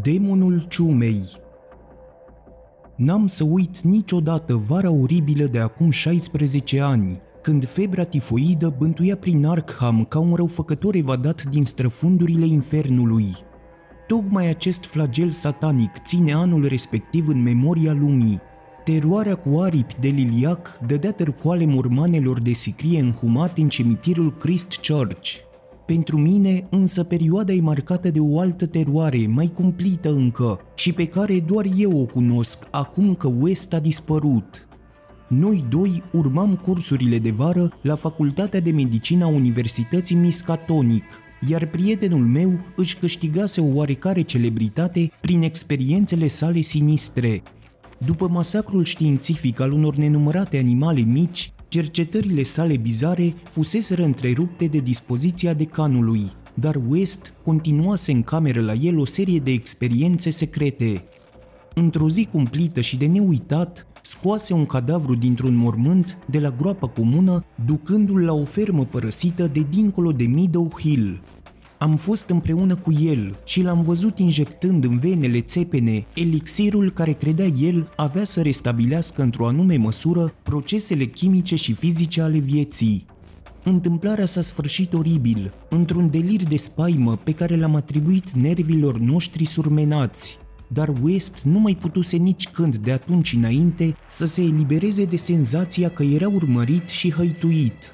Demonul ciumei N-am să uit niciodată vara oribilă de acum 16 ani, când febra tifoidă bântuia prin Arkham ca un răufăcător evadat din străfundurile infernului. Tocmai acest flagel satanic ține anul respectiv în memoria lumii. Teroarea cu aripi de liliac dădea târcoale mormanelor de sicrie înhumate în cimitirul Christ Church, pentru mine, însă, perioada e marcată de o altă teroare, mai cumplită încă, și pe care doar eu o cunosc, acum că West a dispărut. Noi doi urmam cursurile de vară la Facultatea de Medicină a Universității Miskatonic, iar prietenul meu își câștigase o oarecare celebritate prin experiențele sale sinistre. După masacrul științific al unor nenumărate animale mici, Cercetările sale bizare fuseseră întrerupte de dispoziția decanului, dar West continuase în cameră la el o serie de experiențe secrete. Într-o zi cumplită și de neuitat, scoase un cadavru dintr-un mormânt de la groapa comună, ducându-l la o fermă părăsită de dincolo de Meadow Hill, am fost împreună cu el și l-am văzut injectând în venele țepene elixirul care credea el avea să restabilească într-o anume măsură procesele chimice și fizice ale vieții. Întâmplarea s-a sfârșit oribil, într-un delir de spaimă pe care l-am atribuit nervilor noștri surmenați, dar West nu mai putuse nici când de atunci înainte să se elibereze de senzația că era urmărit și hăituit.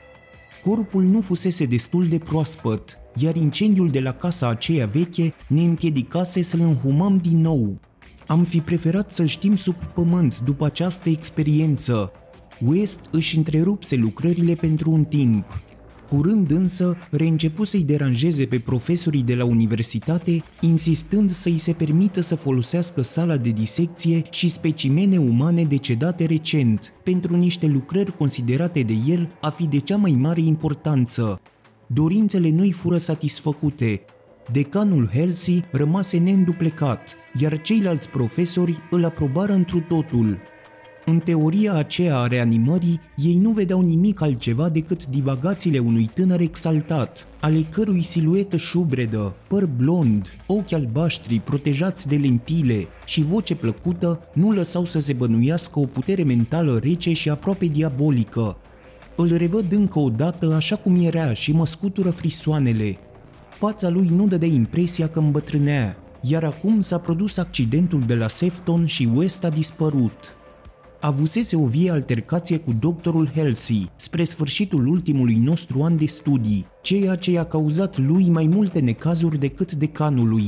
Corpul nu fusese destul de proaspăt iar incendiul de la casa aceea veche ne împiedicase să-l înhumăm din nou. Am fi preferat să-l știm sub pământ după această experiență. West își întrerupse lucrările pentru un timp. Curând însă reîncepu să-i deranjeze pe profesorii de la universitate, insistând să-i se permită să folosească sala de disecție și specimene umane decedate recent, pentru niște lucrări considerate de el a fi de cea mai mare importanță, dorințele nu-i fură satisfăcute. Decanul Halsey rămase neînduplecat, iar ceilalți profesori îl aprobară întru totul. În teoria aceea a reanimării, ei nu vedeau nimic altceva decât divagațiile unui tânăr exaltat, ale cărui siluetă șubredă, păr blond, ochi albaștri protejați de lentile și voce plăcută nu lăsau să se bănuiască o putere mentală rece și aproape diabolică, îl revăd încă o dată așa cum era și mă scutură frisoanele. Fața lui nu dădea impresia că îmbătrânea, iar acum s-a produs accidentul de la Sefton și West a dispărut. Avusese o vie altercație cu doctorul Halsey spre sfârșitul ultimului nostru an de studii, ceea ce i-a cauzat lui mai multe necazuri decât decanului.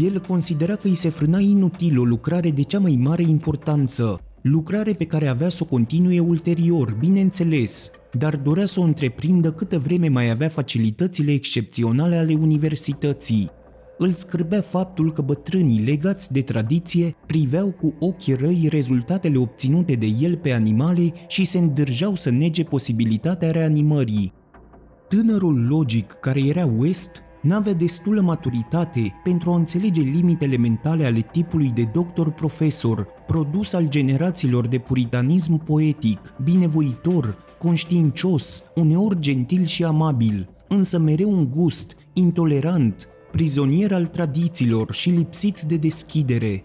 El considera că îi se frâna inutil o lucrare de cea mai mare importanță, lucrare pe care avea să o continue ulterior, bineînțeles, dar dorea să o întreprindă câtă vreme mai avea facilitățile excepționale ale universității. Îl scârbea faptul că bătrânii legați de tradiție priveau cu ochi răi rezultatele obținute de el pe animale și se îndârjeau să nege posibilitatea reanimării. Tânărul logic care era West n-avea destulă maturitate pentru a înțelege limitele mentale ale tipului de doctor-profesor, produs al generațiilor de puritanism poetic, binevoitor, conștiincios, uneori gentil și amabil, însă mereu un gust, intolerant, prizonier al tradițiilor și lipsit de deschidere,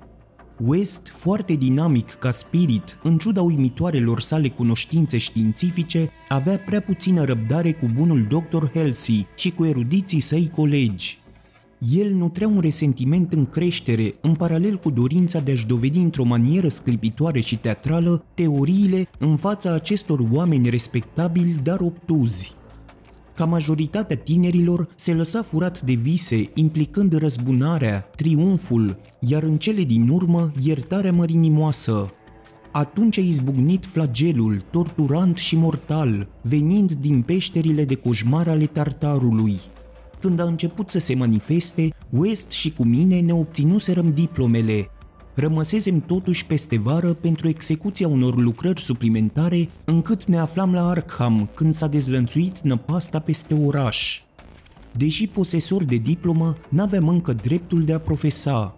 West, foarte dinamic ca spirit, în ciuda uimitoarelor sale cunoștințe științifice, avea prea puțină răbdare cu bunul Dr. Halsey și cu erudiții săi colegi. El nutrea un resentiment în creștere, în paralel cu dorința de a-și dovedi într-o manieră sclipitoare și teatrală teoriile în fața acestor oameni respectabili, dar obtuzi ca majoritatea tinerilor, se lăsa furat de vise, implicând răzbunarea, triumful, iar în cele din urmă, iertarea mărinimoasă. Atunci a izbucnit flagelul, torturant și mortal, venind din peșterile de coșmar ale tartarului. Când a început să se manifeste, West și cu mine ne obținuserăm diplomele, rămăsesem totuși peste vară pentru execuția unor lucrări suplimentare încât ne aflam la Arkham când s-a dezlănțuit năpasta peste oraș. Deși posesor de diplomă, n-aveam încă dreptul de a profesa.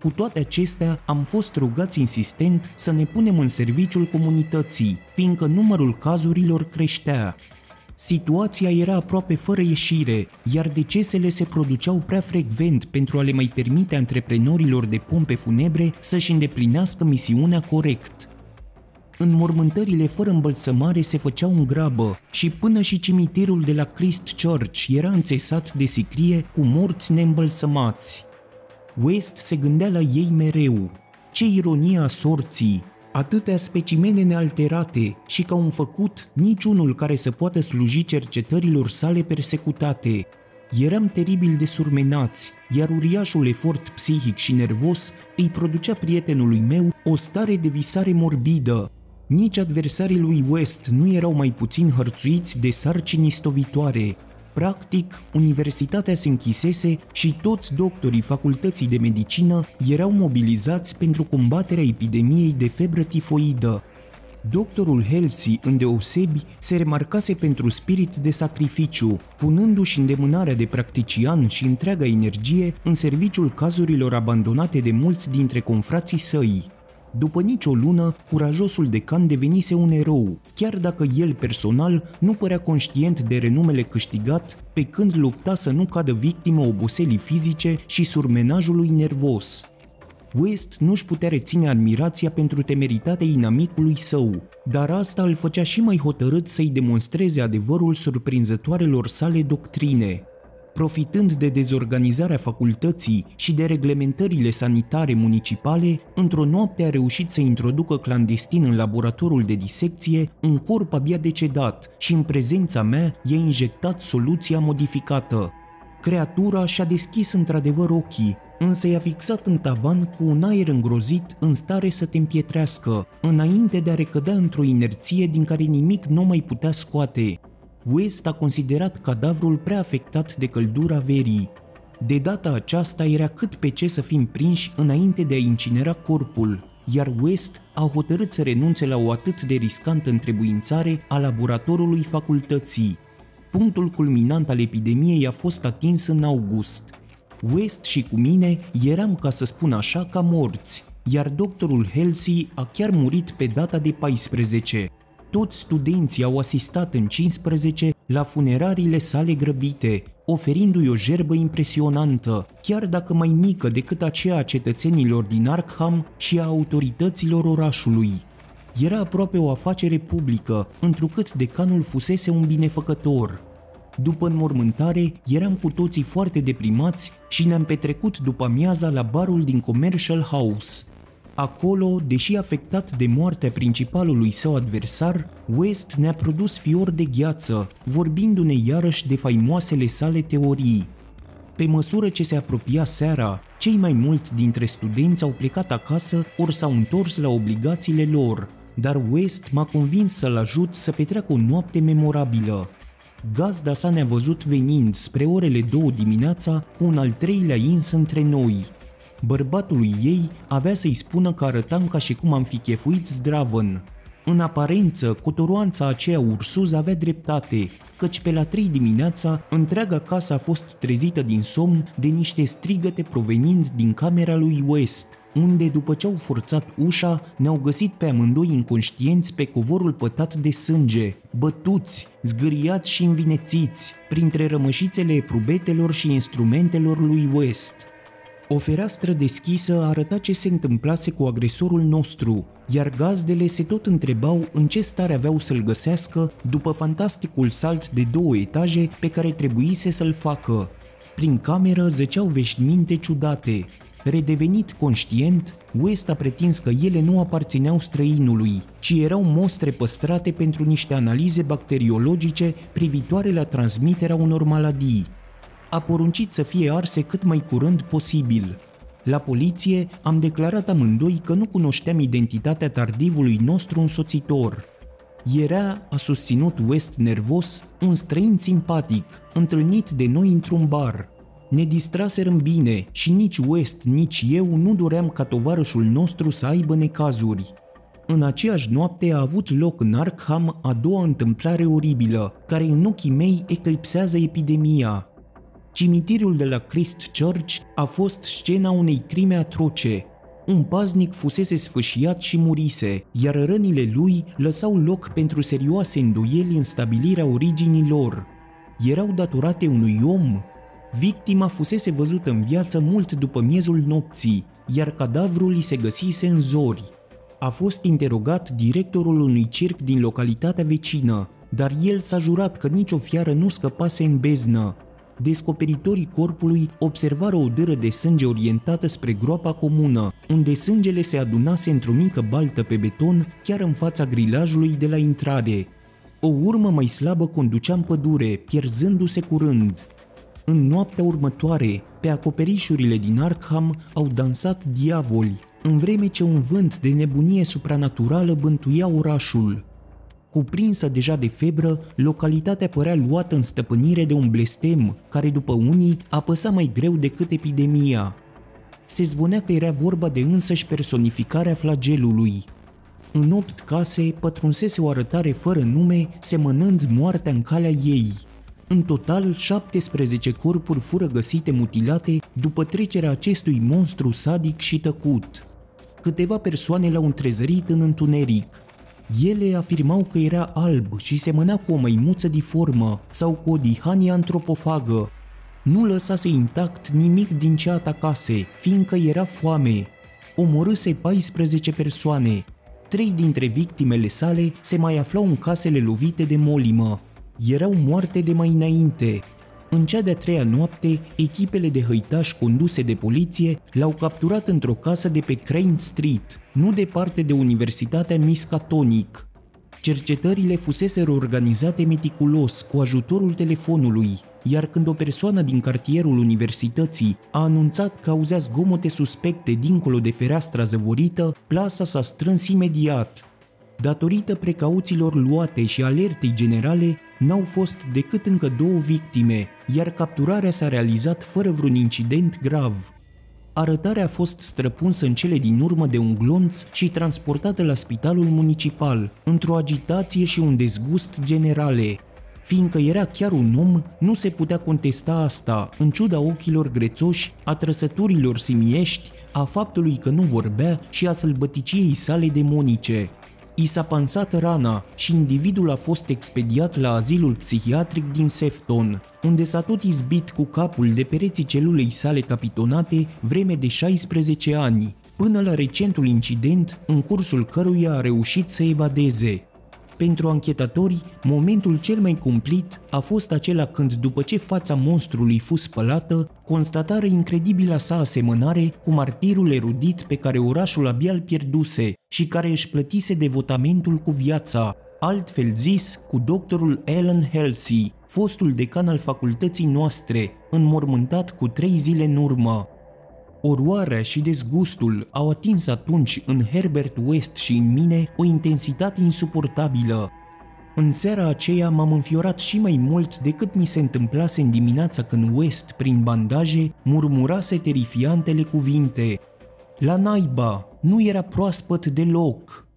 Cu toate acestea, am fost rugați insistent să ne punem în serviciul comunității, fiindcă numărul cazurilor creștea. Situația era aproape fără ieșire, iar decesele se produceau prea frecvent pentru a le mai permite antreprenorilor de pompe funebre să-și îndeplinească misiunea corect. Înmormântările fără îmbălsămare se făceau în grabă și până și cimitirul de la Christ Church era înțesat de sicrie cu morți neîmbălsămați. West se gândea la ei mereu. Ce ironie a sorții! Atâtea specimene nealterate și ca un făcut niciunul care să poată sluji cercetărilor sale persecutate. Eram teribil de surmenați, iar uriașul efort psihic și nervos îi producea prietenului meu o stare de visare morbidă, nici adversarii lui West nu erau mai puțin hărțuiți de sarcini istovitoare. Practic, universitatea se închisese și toți doctorii facultății de medicină erau mobilizați pentru combaterea epidemiei de febră tifoidă. Doctorul Halsey, îndeosebi, se remarcase pentru spirit de sacrificiu, punându-și îndemânarea de practician și întreaga energie în serviciul cazurilor abandonate de mulți dintre confrații săi. După nicio lună, curajosul decan devenise un erou, chiar dacă el personal nu părea conștient de renumele câștigat pe când lupta să nu cadă victimă oboselii fizice și surmenajului nervos. West nu-și putea reține admirația pentru temeritatea inamicului său, dar asta îl făcea și mai hotărât să-i demonstreze adevărul surprinzătoarelor sale doctrine. Profitând de dezorganizarea facultății și de reglementările sanitare municipale, într-o noapte a reușit să introducă clandestin în laboratorul de disecție un corp abia decedat și în prezența mea i-a injectat soluția modificată. Creatura și-a deschis într-adevăr ochii, însă i-a fixat în tavan cu un aer îngrozit în stare să te împietrească, înainte de a recădea într-o inerție din care nimic nu mai putea scoate. West a considerat cadavrul prea afectat de căldura verii. De data aceasta era cât pe ce să fim prinși înainte de a incinera corpul, iar West a hotărât să renunțe la o atât de riscantă întrebuințare a laboratorului facultății. Punctul culminant al epidemiei a fost atins în august. West și cu mine eram, ca să spun așa, ca morți, iar doctorul Halsey a chiar murit pe data de 14. Toți studenții au asistat în 15 la funerariile sale grăbite, oferindu-i o gerbă impresionantă, chiar dacă mai mică decât aceea a cetățenilor din Arkham și a autorităților orașului. Era aproape o afacere publică, întrucât decanul fusese un binefăcător. După înmormântare, eram cu toții foarte deprimați și ne-am petrecut după amiaza la barul din Commercial House, Acolo, deși afectat de moartea principalului său adversar, West ne-a produs fior de gheață, vorbindu-ne iarăși de faimoasele sale teorii. Pe măsură ce se apropia seara, cei mai mulți dintre studenți au plecat acasă ori s-au întors la obligațiile lor, dar West m-a convins să-l ajut să petreacă o noapte memorabilă. Gazda sa ne-a văzut venind spre orele două dimineața cu un al treilea ins între noi – Bărbatul ei avea să-i spună că arătam ca și cum am fi chefuit zdravăn. În aparență, cotoroanța aceea ursuz avea dreptate, căci pe la trei dimineața, întreaga casă a fost trezită din somn de niște strigăte provenind din camera lui West, unde, după ce au forțat ușa, ne-au găsit pe amândoi inconștienți pe covorul pătat de sânge, bătuți, zgâriați și învinețiți, printre rămășițele prubetelor și instrumentelor lui West. O fereastră deschisă arăta ce se întâmplase cu agresorul nostru, iar gazdele se tot întrebau în ce stare aveau să-l găsească după fantasticul salt de două etaje pe care trebuise să-l facă. Prin cameră zăceau veșminte ciudate. Redevenit conștient, West a pretins că ele nu aparțineau străinului, ci erau mostre păstrate pentru niște analize bacteriologice privitoare la transmiterea unor maladii a poruncit să fie arse cât mai curând posibil. La poliție am declarat amândoi că nu cunoșteam identitatea tardivului nostru însoțitor. Era, a susținut West nervos, un străin simpatic, întâlnit de noi într-un bar. Ne distraserăm bine și nici West, nici eu nu doream ca tovarășul nostru să aibă necazuri. În aceeași noapte a avut loc în Arkham a doua întâmplare oribilă, care în ochii mei eclipsează epidemia. Cimitirul de la Christ Church a fost scena unei crime atroce. Un paznic fusese sfâșiat și murise, iar rănile lui lăsau loc pentru serioase îndoieli în stabilirea originii lor. Erau datorate unui om? Victima fusese văzută în viață mult după miezul nopții, iar cadavrul îi se găsise în zori. A fost interogat directorul unui circ din localitatea vecină, dar el s-a jurat că nicio fiară nu scăpase în beznă. Descoperitorii corpului observară o dâră de sânge orientată spre groapa comună, unde sângele se adunase într-o mică baltă pe beton chiar în fața grilajului de la intrare. O urmă mai slabă conducea în pădure, pierzându-se curând. În noaptea următoare, pe acoperișurile din Arkham au dansat diavoli, în vreme ce un vânt de nebunie supranaturală bântuia orașul. Cuprinsă deja de febră, localitatea părea luată în stăpânire de un blestem care după unii apăsa mai greu decât epidemia. Se zvonea că era vorba de însăși personificarea flagelului. În opt case pătrunsese o arătare fără nume, semănând moartea în calea ei. În total, 17 corpuri fură găsite mutilate după trecerea acestui monstru sadic și tăcut. Câteva persoane l-au întrezărit în întuneric, ele afirmau că era alb și semănea cu o măimuță diformă sau cu o dihanie antropofagă. Nu lăsase intact nimic din ce atacase, fiindcă era foame. Omorâse 14 persoane. Trei dintre victimele sale se mai aflau în casele lovite de molimă. Erau moarte de mai înainte, în cea de-a treia noapte, echipele de hăitași conduse de poliție l-au capturat într-o casă de pe Crane Street, nu departe de Universitatea Miskatonic. Cercetările fusese organizate meticulos cu ajutorul telefonului, iar când o persoană din cartierul universității a anunțat că auzea zgomote suspecte dincolo de fereastra zăvorită, plasa s-a strâns imediat. Datorită precauțiilor luate și alertei generale, n-au fost decât încă două victime, iar capturarea s-a realizat fără vreun incident grav. Arătarea a fost străpunsă în cele din urmă de un glonț și transportată la spitalul municipal, într-o agitație și un dezgust generale. Fiindcă era chiar un om, nu se putea contesta asta, în ciuda ochilor grețoși, a trăsăturilor simiești, a faptului că nu vorbea și a sălbăticiei sale demonice. I s-a pansat rana și individul a fost expediat la azilul psihiatric din Sefton, unde s-a tot izbit cu capul de pereții celulei sale capitonate vreme de 16 ani, până la recentul incident în cursul căruia a reușit să evadeze. Pentru anchetatori, momentul cel mai cumplit a fost acela când, după ce fața monstrului fu spălată, constatară incredibila sa asemănare cu martirul erudit pe care orașul abia îl pierduse și care își plătise devotamentul cu viața, altfel zis cu doctorul Alan Halsey, fostul decan al facultății noastre, înmormântat cu trei zile în urmă. Oroarea și dezgustul au atins atunci în Herbert West și în mine o intensitate insuportabilă. În seara aceea m-am înfiorat și mai mult decât mi se întâmplase în dimineața când West, prin bandaje, murmurase terifiantele cuvinte. La naiba, nu era proaspăt deloc.